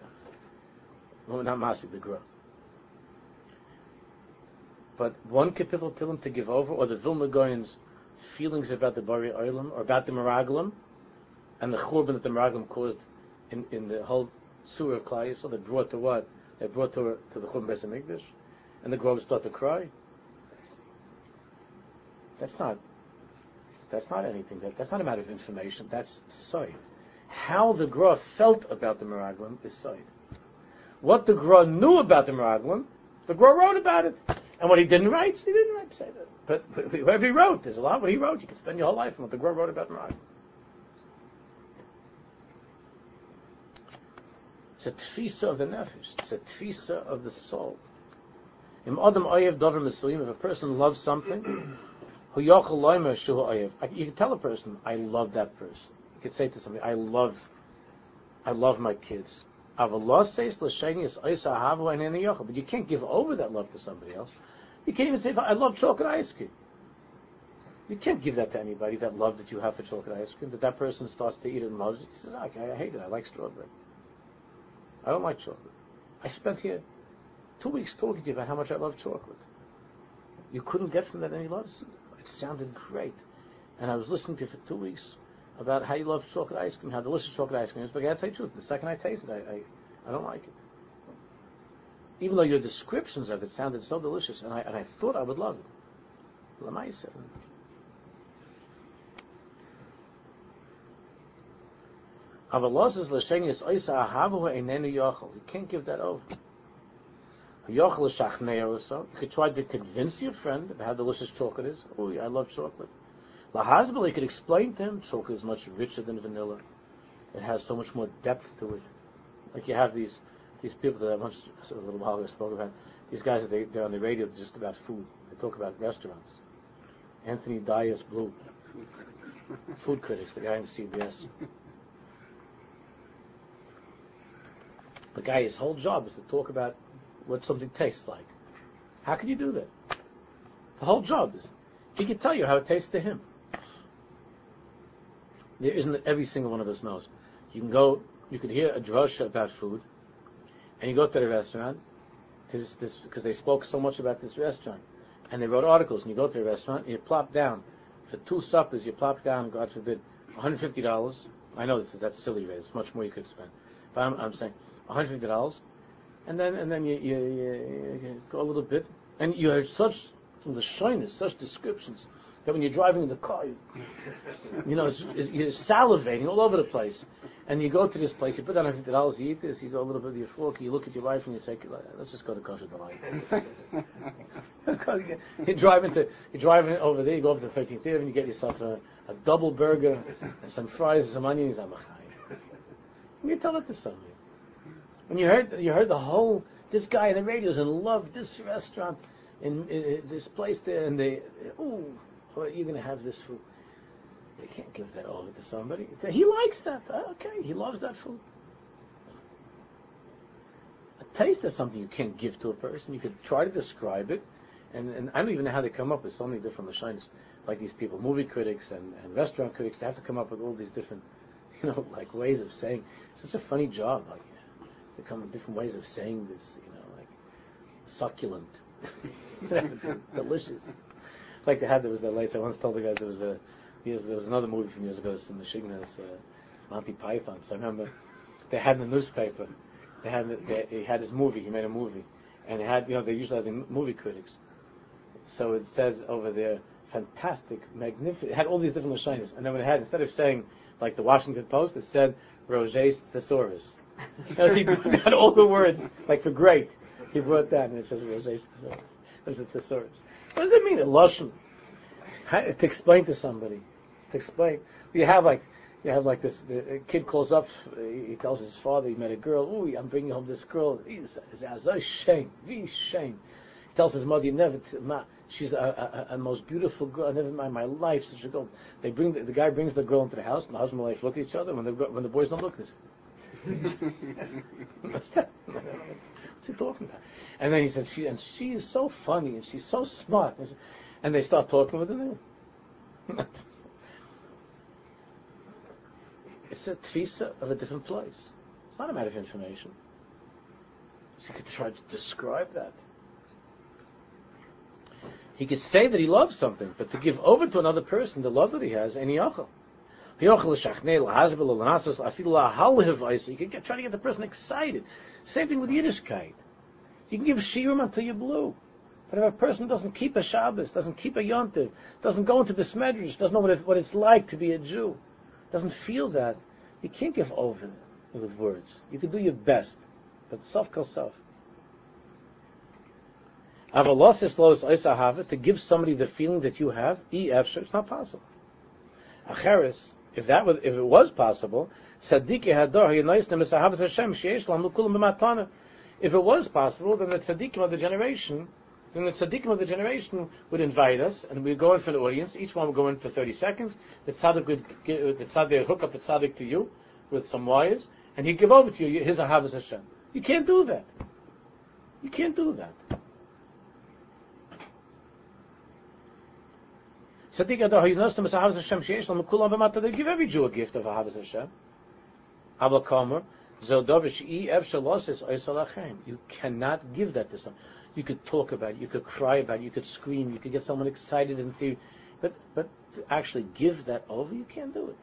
Well, not the Gra. But one kapitel Tehillim to give over, or the Vilna Gaon's feelings about the Bari Oilam, or about the Meraglim, and the Churban that the Meraglim caused in, in the whole sewer of Klai, so that brought to what? They brought to, to the Chum Beis Hamikdash, and the Gra start to cry. That's not. That's not anything. That, that's not a matter of information. That's sight. How the Gra felt about the Meraglim is sight. what the Gra knew about the Meraglim, the Gra wrote about it. And what he didn't write, he didn't write say that. But, but whatever he wrote, there's a lot what he wrote. You can spend your whole life on what the Gra wrote about the Meraglim. It's a tfisa of the nefesh. It's a tfisa of the soul. Im adam oyev dover mesuyim. If a person loves something, <clears throat> hu oyev. You can tell a person, "I love that person." Could say to somebody, "I love, I love my kids." But you can't give over that love to somebody else. You can't even say, "I love chocolate ice cream." You can't give that to anybody. That love that you have for chocolate ice cream. That that person starts to eat it and loves it. He says, "Okay, I hate it. I like strawberry." I don't like chocolate. I spent here two weeks talking to you about how much I love chocolate. You couldn't get from that any love. It sounded great. And I was listening to you for two weeks about how you love chocolate ice cream, how delicious chocolate ice cream is. But I gotta tell you the truth, the second I taste it, I, I, I don't like it. Even though your descriptions of it sounded so delicious, and I, and I thought I would love it. Lamaisa. You can't give that over. You could try to convince your friend about how delicious chocolate is. Oh, I love chocolate. Lahazbel, you could explain to him chocolate is much richer than vanilla. It has so much more depth to it. Like you have these these people that I once a little while ago spoke about. These guys that they, they're on the radio just about food. They talk about restaurants. Anthony Dias Blue, food critics, the guy in CBS. The guy, his whole job is to talk about what something tastes like. How can you do that? The whole job is he can tell you how it tastes to him. There isn't every single one of us knows. You can go, you can hear a drush about food, and you go to the restaurant because they spoke so much about this restaurant, and they wrote articles. And you go to the restaurant, and you plop down for two suppers. You plop down, God forbid, $150. I know this, that's silly rate. It's much more you could spend, but I'm, I'm saying $150, and then and then you, you, you, you go a little bit, and you have such the shyness, such descriptions that when you're driving in the car, you, you know, it's, you're salivating all over the place. And you go to this place, you put down fifty dollars, you eat this, you go a little bit of your fork, you look at your wife and you say, "Let's just go to kosher delight." <laughs> <laughs> you're driving to, you're driving over there, you go over to 13th Avenue, you get yourself a, a double burger and some fries and some onions. I'm You tell it to somebody. When you heard you heard the whole this guy in the radio is in love this restaurant in, in, in this place there and they oh you're going to have this food. They can't give that over to somebody. He likes that. Okay, he loves that food. A taste is something you can't give to a person. You could try to describe it, and, and I don't even know how they come up with so many different lashonis. Like these people, movie critics and, and restaurant critics, they have to come up with all these different, <laughs> you know, like ways of saying. It's such a funny job. Like they come with different ways of saying this, you know, like succulent, <laughs> delicious. Like they had, there was that lights. I once told the guys there was a, years, there was another movie from years ago in the Shignas, uh, Monty Python. So I remember they had in the newspaper, they had, they, he had his movie, he made a movie, and they had, you know, they usually have the movie critics. So it says over there, fantastic, magnificent, it had all these different shyness. And then when it had, instead of saying, like the Washington Post, it said, Roget's Thesaurus. <laughs> As he got all the words, like for great, he brought that and it says Roget's Thesaurus. There's a Thesaurus. What does it mean? Lashon. To explain to somebody. To explain. You have like, you have like this, the kid calls up, he tells his father he met a girl, ooh, I'm bringing home this girl. He's, a shame, very shame. He tells his mother, you never, ma, she's a, a, a, most beautiful girl, I never in my life, such a girl. They bring, the, the guy brings the girl into the house, and the husband and wife look at each other, when the, when the boys don't look at What's he talking about? And then he said, she, and she is so funny, and she's so smart. And they start talking with her. <laughs> it's a tfisa of a different place. It's not a matter of information. So you could try to describe that. He could say that he loves something, but to give over to another person the love that he has, any yachal. You can get, try to get the person excited. Same thing with Yiddishkeit. You can give shirim until you're blue. But if a person doesn't keep a Shabbos, doesn't keep a Yontiv, doesn't go into Besmedrish, doesn't know what, it, what it's like to be a Jew, doesn't feel that, you can't give over with words. You can do your best. But self kol self. Avalosis los oisahava, to give somebody the feeling that you have, e it's not possible. Acheris, if that was, if it was possible, hador. If it was possible, then the tzaddikim of the generation, then the tzaddikim of the generation would invite us, and we'd go in for the audience. Each one would go in for 30 seconds. The tzaddik would give, uh, the tzaddik hook up the tzaddik to you with some wires, and he'd give over to you his ahavas Hashem. You can't do that. You can't do that. Adar is Ahavas Hashem Kulam B'mata. They give every Jew a gift of Ahavas Hashem. Abba Kamer Ev Shalosis Oisalachem. You cannot give that to someone. You could talk about it. You could cry about it. You could scream. You could get someone excited in theory. But but to actually give that over, you can't do it.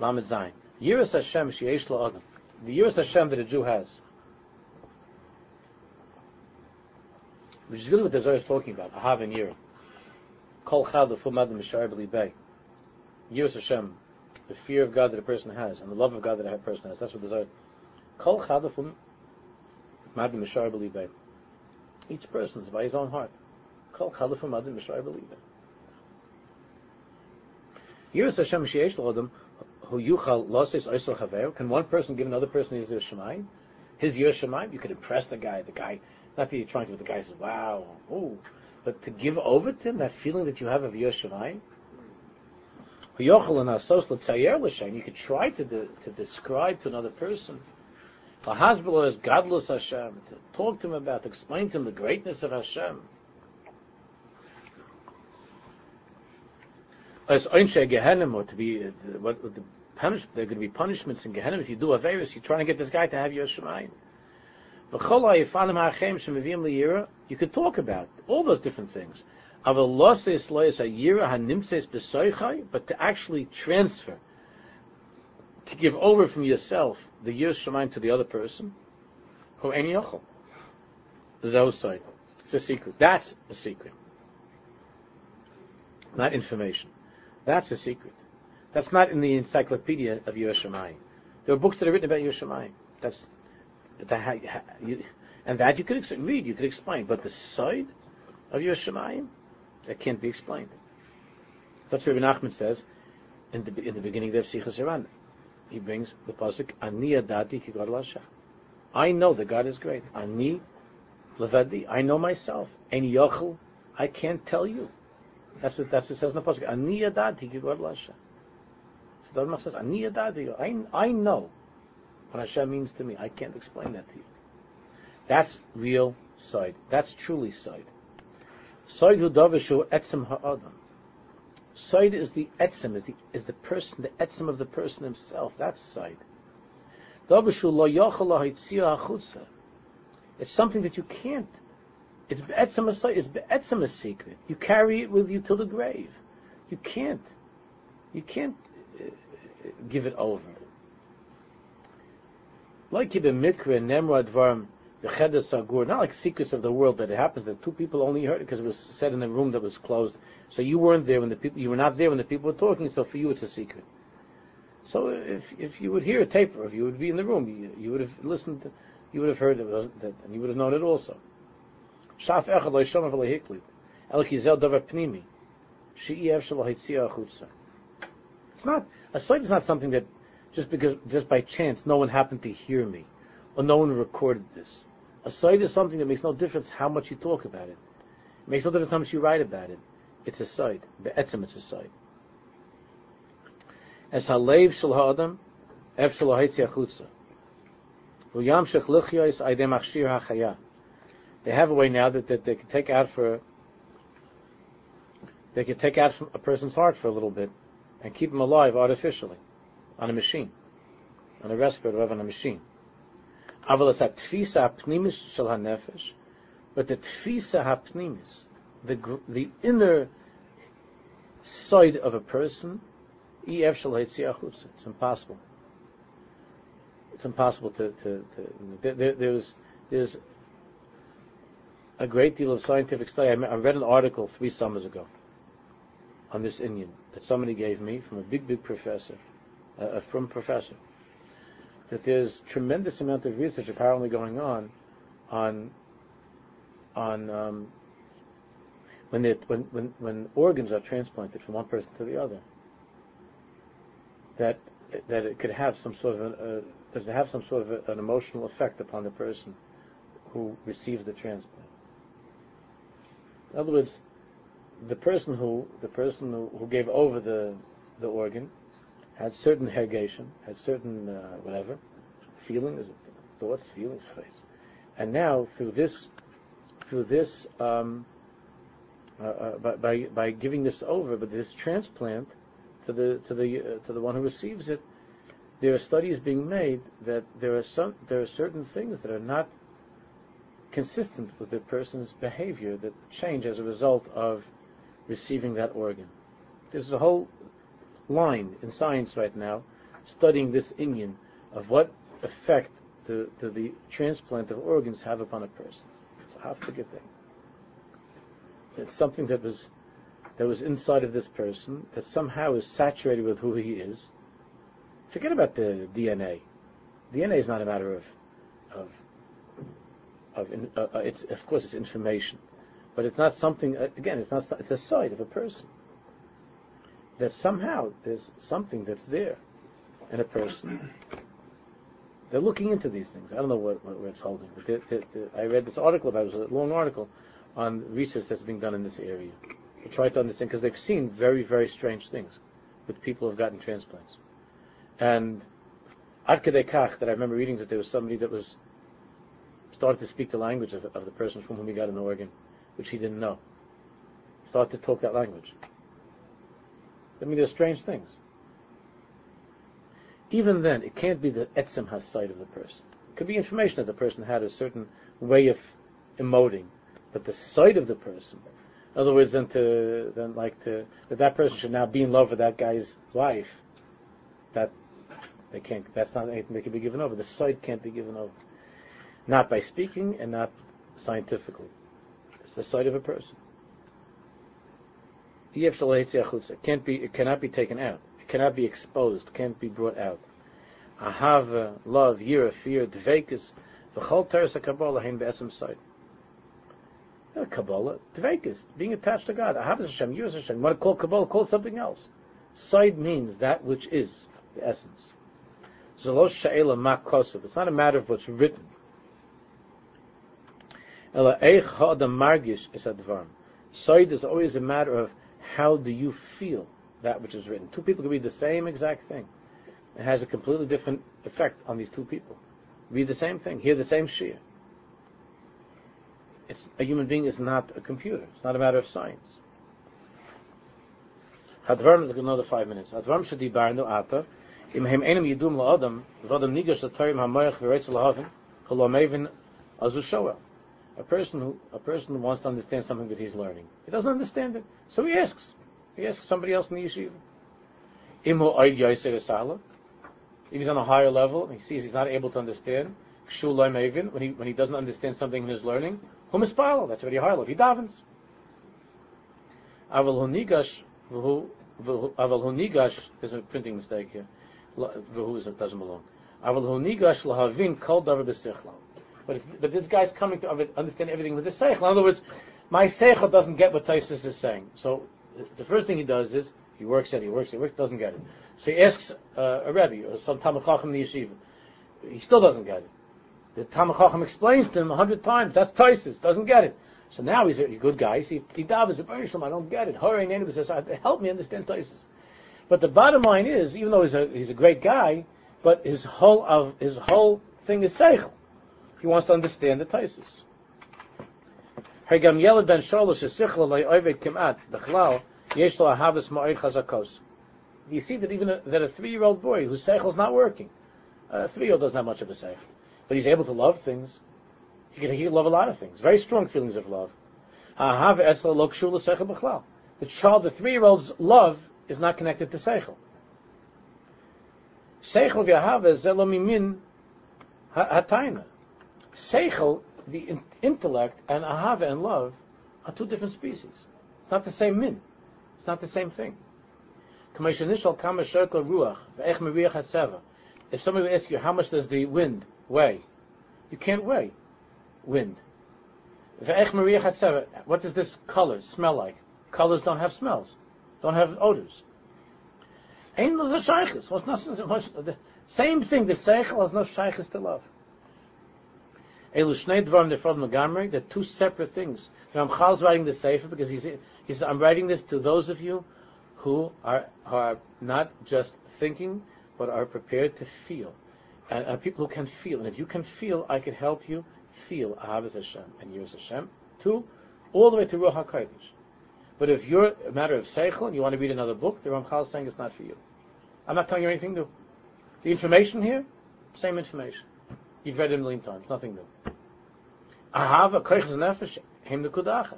Lamed Zayin. Yiras Hashem Sheish Adam. The Yiras Hashem that a Jew has. Which is really what the Zohar is talking about. Ahav and Yirah. Kol chad l'fumad mishar b'libay. Yiras Hashem, the fear of God that a person has, and the love of God that a person has. That's what Zohar. Kol chad l'fumad mishar b'libay. Each person is by his own heart. Kol chad l'fumad mishar b'libay. Yiras Hashem sheyesh l'odam who yuchal loses oisel chaver. Can one person give another person his Yiras Shamayim? His Yiras Shamayim? You could impress the guy. The guy, not that you're trying to, the guy says, wow, oh, but to give over to him that feeling that you have of Yiras Shamayim. You could try to, de- to describe to another person. Lahazbala is godless Hashem. To talk to him about, to explain to him the greatness of Hashem. As Gehenim, or to be, uh, what, the punish, there are going to be punishments in Gehenim if you do a virus, you're trying to get this guy to have Yiras Shamayim. You could talk about all those different things. But to actually transfer, to give over from yourself the Yiras Shamayim to the other person, who any yochel. It's a secret. That's a secret. Not information. That's a secret. That's not in the encyclopedia of Yiras Shamayim. There are books that are written about Yiras Shamayim. That's that you, and that you could read, you could explain. But the side of your Shemayim, that can't be explained. That's what Rabbi Nachman says in the, in the beginning of Sichos HaRan. He brings the pasuk Ani Adati Kigad I know that God is great. Ani Levadi. I know myself. And Yochel, I can't tell you. That's what that's what it says in the pasuk. Ani Adati Lasha. So the Rambam says Ani Adati. I I know what Hashem means to me. I can't explain that to you. That's real side. That's truly side. Side hu davishu etzem ha'adam. Side is the etzem, is the is the person, the etzem of the person himself. That's side. Davishu lo yachal It's something that you can't. It's etzem a It's etzem a secret. You carry it with you till the grave. You can't. You can't uh, give it over. Like Mikra Varm Sagur, not like secrets of the world that it happens that two people only heard it because it was said in a room that was closed. So you weren't there when the people you were not there when the people were talking, so for you it's a secret. So if if you would hear a tape, or if you would be in the room, you, you would have listened, you would have heard it, that, and you would have known it also. Shaf echad davar pnimi. She'iev. It's not, a sight is not something that just because, just by chance, no one happened to hear me, or no one recorded this. A sight is something that makes no difference how much you talk about it. It makes no difference how much you write about it. It's a sight. Be'etzim, it's a sight. As halev shel ha'adam, ha'etzi achutza. V'yamshech lichyois aydem ha'chaya. They have a way now that, that they can take out for, they can take out a person's heart for a little bit and keep him alive artificially on a machine, on a respirator, or on a machine. Aval es tfisa pnimis shel hanefesh, but the tfisa hapnimis, the the inner side of a person, ef shel It's impossible. It's impossible to, to, to there, there's there's a great deal of scientific study. I read an article three summers ago on this Indian that somebody gave me from a big, big professor a from professor. that there's tremendous amount of research apparently going on on on um, when, when, when, when organs are transplanted from one person to the other, that that it could have some sort of an, uh, does it have some sort of a, an emotional effect upon the person who receives the transplant? In other words, the person who the person who, who gave over the the organ had certain hergation, had certain uh, whatever feelings, thoughts, feelings, and now through this through this um, uh, uh, by, by, giving this over, but this transplant to the to the uh, to the one who receives it, there are studies being made that there are some there are certain things that are not consistent with the person's behavior that change as a result of receiving that organ. There's a whole line in science right now studying this inyan of what effect the, the, the transplant of organs have upon a person. It's a half thing. It's something that was that was inside of this person that somehow is saturated with who he is. Forget about the DNA. DNA is not a matter of of of uh, uh, it's of course it's information, but it's not something. Uh, again, it's not. It's a side of a person that somehow there's something that's there in a person. They're looking into these things. I don't know what, what, it's holding. But they're, they're, they're, I read this article about it. Was a long article on research that's being done in this area to try to understand because they've seen very, very strange things with people who have gotten transplants. And Ad Kach, that I remember reading that there was somebody that was started to speak the language of, of the person from whom he got an organ, which he didn't know. Started to talk that language. I mean, there's strange things. Even then, it can't be the etzem has sight of the person. It could be information that the person had a certain way of emoting but the sight of the person. In other words, then to then like to that that person should now be in love with that guy's wife. That they can't. That's not anything that can be given over. The sight can't be given over, not by speaking and not scientifically. It's the sight of a person. It can't be. It cannot be taken out. It cannot be exposed. Can't be brought out. Ahava, love, yira, fear, dvekas, v'chol teres kabbalah hein be'etzem sight. Kabbalah, Dvekas, being attached to God. Ahavas Hashem, Yus Hashem. You want to call Kabbalah, call something else. Side means that which is the essence. Zalosh Sha'ela Makosov. It's not a matter of what's written. Ela Eich Ha'adam Margish is Advarim. Side is always a matter of how do you feel that which is written. Two people can read the same exact thing. It has a completely different effect on these two people. Read the same thing, hear the same shir it's, a human being is not a computer. It's not a matter of science. Another five minutes. A person who a person wants to understand something that he's learning, he doesn't understand it, so he asks. He asks somebody else in the yeshiva. If he's on a higher level, he sees he's not able to understand. When he when he doesn't understand something in his learning, who mispalo? That's already high level. He davens. Aval hu nigash, aval hu nigash, there's a printing mistake here. V'hu doesn't belong. Aval hu nigash lahavin kol davar b'sichla. But, if, but this guy's coming to understand everything with his seichel. In other words, my seichel doesn't get what Taisus is saying. So the first thing he does is he works it, he works it, he works, doesn't get it. So he asks uh, a rebbe or some tamachachim in the yeshiva. He still doesn't get it. The Talmud Chacham explains to him a hundred times. That's Taisus. Doesn't get it. So now he's a good guy. See, he davens i don't get it. Hurry, name says, help me understand Taisus. But the bottom line is, even though he's a he's a great guy, but his whole of his whole thing is seichel. He wants to understand the Taisus. Hagam Yelad ben Oived Kimat Bechlal Yesh Lo Ahavas Ma'od Chazakos. You see that even a, that a three-year-old boy whose is not working, a three-year-old doesn't have much of a seichel but he's able to love things. He can, he can love a lot of things. Very strong feelings of love. The child, the three-year-old's love is not connected to seichel. Seichel v'ahava zelomimin hatayna. Seichel, the intellect, and ahava and love are two different species. It's not the same min. It's not the same thing. If somebody would ask you, how much does the wind weigh? You can't weigh wind. What does this color smell like? Colors don't have smells, don't have odors. Shaykhs. What's not the same thing? The seichel has no shaykhs to love. They're two separate things. Ramchal's writing the sefer because he's he says I'm writing this to those of you who are are not just thinking but are prepared to feel, and, and people who can feel. And if you can feel, I can help you feel Ahavas Hashem and Yiras Hashem. Two, all the way to Ruach HaKodesh. But if you're a matter of Seichel and you want to read another book, the Ramchal is saying it's not for you. I'm not telling you anything new. The information here, same information. You've read it a million times, nothing new. Ahava koiches nefesh, him the kudachas.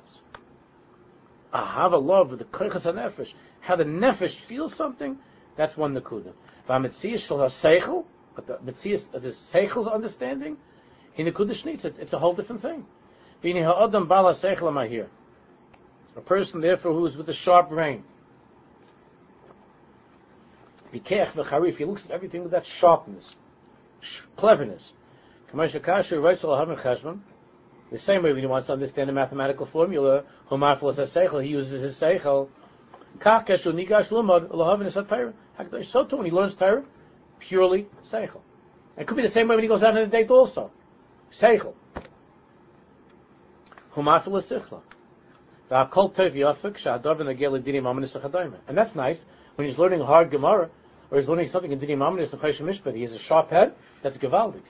Ahava love with the koiches nefesh. How the nefesh feels something, that's one nakuda. V'ametzias shel ha-seichel, but the metzias, uh, the seichel's understanding, in the kudish it's a whole different thing. V'ini ha'adam bala seichel am I here. A person, therefore, who is with a sharp brain. Bikech v'charif, he looks at everything with that sharpness, cleverness. The same way when he wants to understand the mathematical formula, he uses his seichel. So too, when he learns Torah, purely seichel. It could be the same way when he goes out on a date also. Seichel. And that's nice. When he's learning hard Gemara, or he's learning something in Dinim Amanis and Choshen Mishpat, he has a sharp head, that's Gevaldi.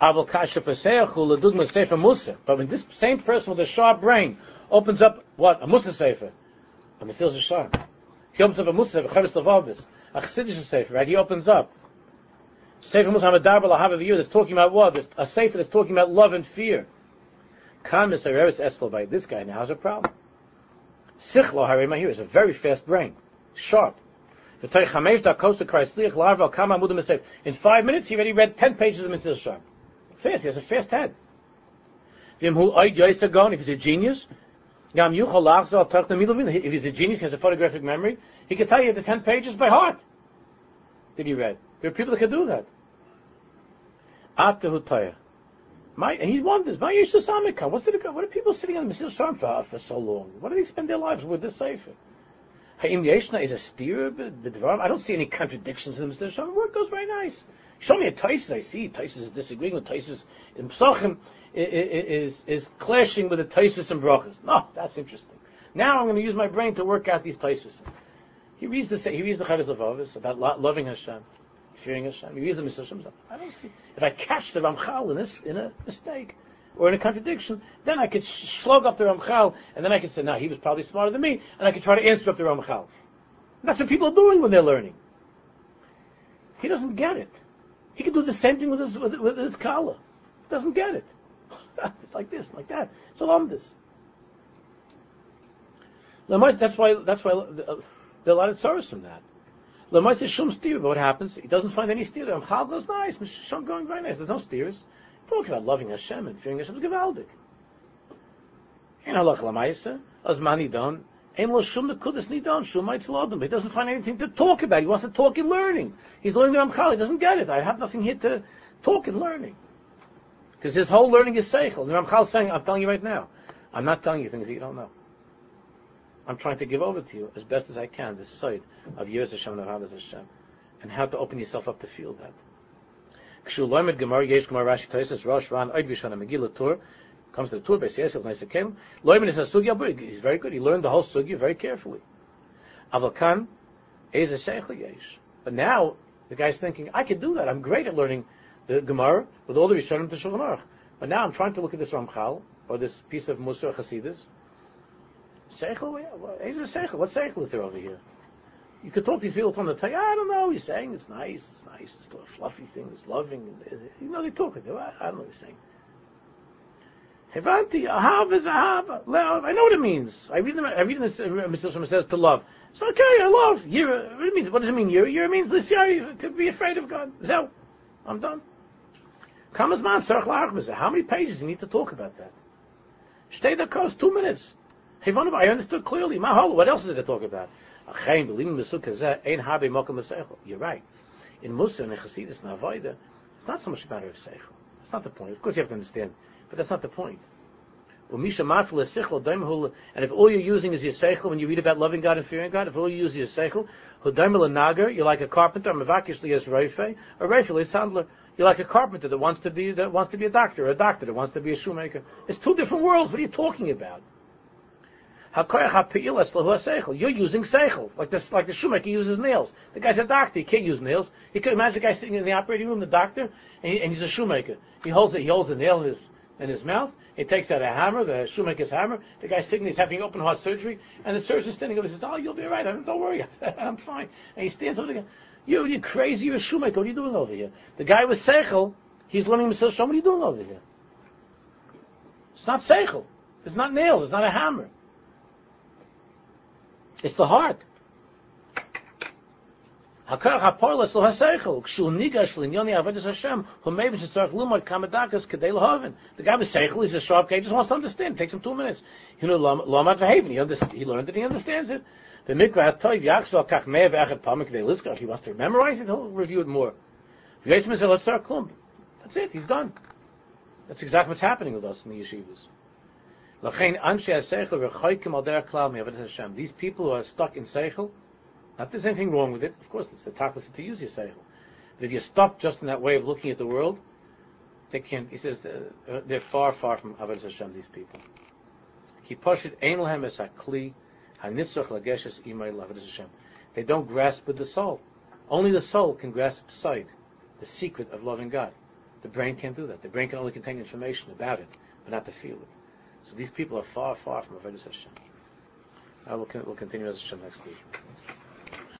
But when this same person with a sharp brain opens up, what? A Musa Sefer. A Mesilas Yesharim. He opens up a Musa Sefer, Chovos HaLevavos. A Chassidish Sefer, right? He opens up. Sefer Musa Hamadar B'Lahav that's talking about what? a Sefer that's talking about love and fear. Kamis Hareris Eskel by this guy now has a problem. Sichlo Harimahir is a very fast brain, sharp. In five minutes, he already read ten pages of Mr. Sharp. Fast, he has a fast head. If he's a genius, if he's a genius, he has a photographic memory, he can tell you the ten pages by heart. Did he read? There are people that can do that. At. My, and he wonders, my Yishusamika, what's the, what are people sitting on the Mesilas Yesharim for, for so long? What do they spend their lives with this Sefer? Ha'im Yeshna is a steer, I don't see any contradictions in the Mesilas Yesharim. Work goes very nice. Show me a Taisus, I see Taisus is disagreeing with Taisus in Psachim, is, is, clashing with the Taisus and Brachas. No, that's interesting. Now I'm going to use my brain to work out these Taisus. He reads the, he reads the Chavis of Avis about loving Hashem fearing Hashem. He reads the Mitzvah I don't see. If I catch the Ramchal in this in a mistake or in a contradiction, then I could slug up the Ramchal, and then I could say, "No, he was probably smarter than me," and I could try to answer up the Ramchal. That's what people are doing when they're learning. He doesn't get it. He can do the same thing with his with, with his kala. Doesn't get it. <laughs> it's like this, like that. It's a lumdis. That's why. That's why uh, there are a lot of sorrows from that. Lamaisa shum steer. But what happens? He doesn't find any steer. Ramchal goes nice. Shum going very nice. There's no steers. Talking about loving Hashem and fearing Hashem is gewaldig. In halach lamaisa, as mani don, He doesn't find anything to talk about. He wants to talk in learning. He's learning the Ramchal. He doesn't get it. I have nothing here to talk in learning. Because his whole learning is seichel. The Ramchal is saying, I'm telling you right now, I'm not telling you things that you don't know. I'm trying to give over to you as best as I can this side of Yiras Hashem and Ahavas Hashem, and how to open yourself up to feel that. Comes to the Tur Beis Yosef Neisa Kem loimed is a sugya he's very good he learned the whole sugya very carefully. Avakan is a Yesh but now the guy's thinking I can do that I'm great at learning the Gemara with all the Rishonim to Shulchan Aruch but now I'm trying to look at this Ramchal or this piece of Musa Chasidus Seichel? He's a Seichel. What Seichel is there over here? You could talk to these people from the time, I don't know, he's saying it's nice, it's nice, it's a fluffy thing, it's loving. Uh, you know, they talk you. I, I don't know what he's saying. Hevanti, ahav is ahav. I know what it means. I read them. I read this. Mr. says to love. So okay, I love. Yira. What, it means, what does it mean? Yira. Yira means lisyari, to be afraid of God. So, I'm done. Kamazman, How many pages do you need to talk about that? Stay the cost two minutes. I understood clearly. Mahal, what else is there to talk about? You're right. in Musa and Chassidus and Avodah, it's not so much a matter of seichel. That's not the point. Of course, you have to understand, but that's not the point. And if all you're using is your seichel when you read about loving God and fearing God, if all you use is your seichel, you're like a carpenter, mavakishli as reife, a reife is handler. You're like a carpenter that wants to be that wants to be a doctor, or a doctor that wants to be a shoemaker. It's two different worlds. What are you talking about? You're using seichel, like this, like the shoemaker uses nails. The guy's a doctor; he can't use nails. He can imagine a guy sitting in the operating room, the doctor, and, he, and he's a shoemaker. He holds it. He holds a nail in his in his mouth. He takes out a hammer, the shoemaker's hammer. The guy's sitting, he's having open heart surgery, and the surgeon's standing over. He says, "Oh, you'll be all right. Don't worry, <laughs> I'm fine." And he stands over again. You, you're crazy. You're a shoemaker. What are you doing over here? The guy with seichel, he's learning himself. What are you doing over here? It's not seichel. It's not nails. It's not a hammer. It's the heart. The guy with seichel is a sharp guy. He just wants to understand. It takes him two minutes. You know, lomad v'haven. He learned it. He understands it. The mikvah toiv yachzal kach mei v'echet pamek If he wants to memorize it, he'll review it more. That's it. He's done. That's exactly what's happening with us in the yeshivas. These people who are stuck in seichel, not there's anything wrong with it. Of course, it's the tachlis to use your seichel. But if you stop just in that way of looking at the world, they can't. He says uh, they're far, far from avodas Hashem. These people. He pashit ein es hakli lageshes imay avodas Hashem. They don't grasp with the soul. Only the soul can grasp sight, the secret of loving God. The brain can't do that. The brain can only contain information about it, but not to feel it. So these people are far, far from Avodah Hashem. I will, we'll continue as Hashem next week.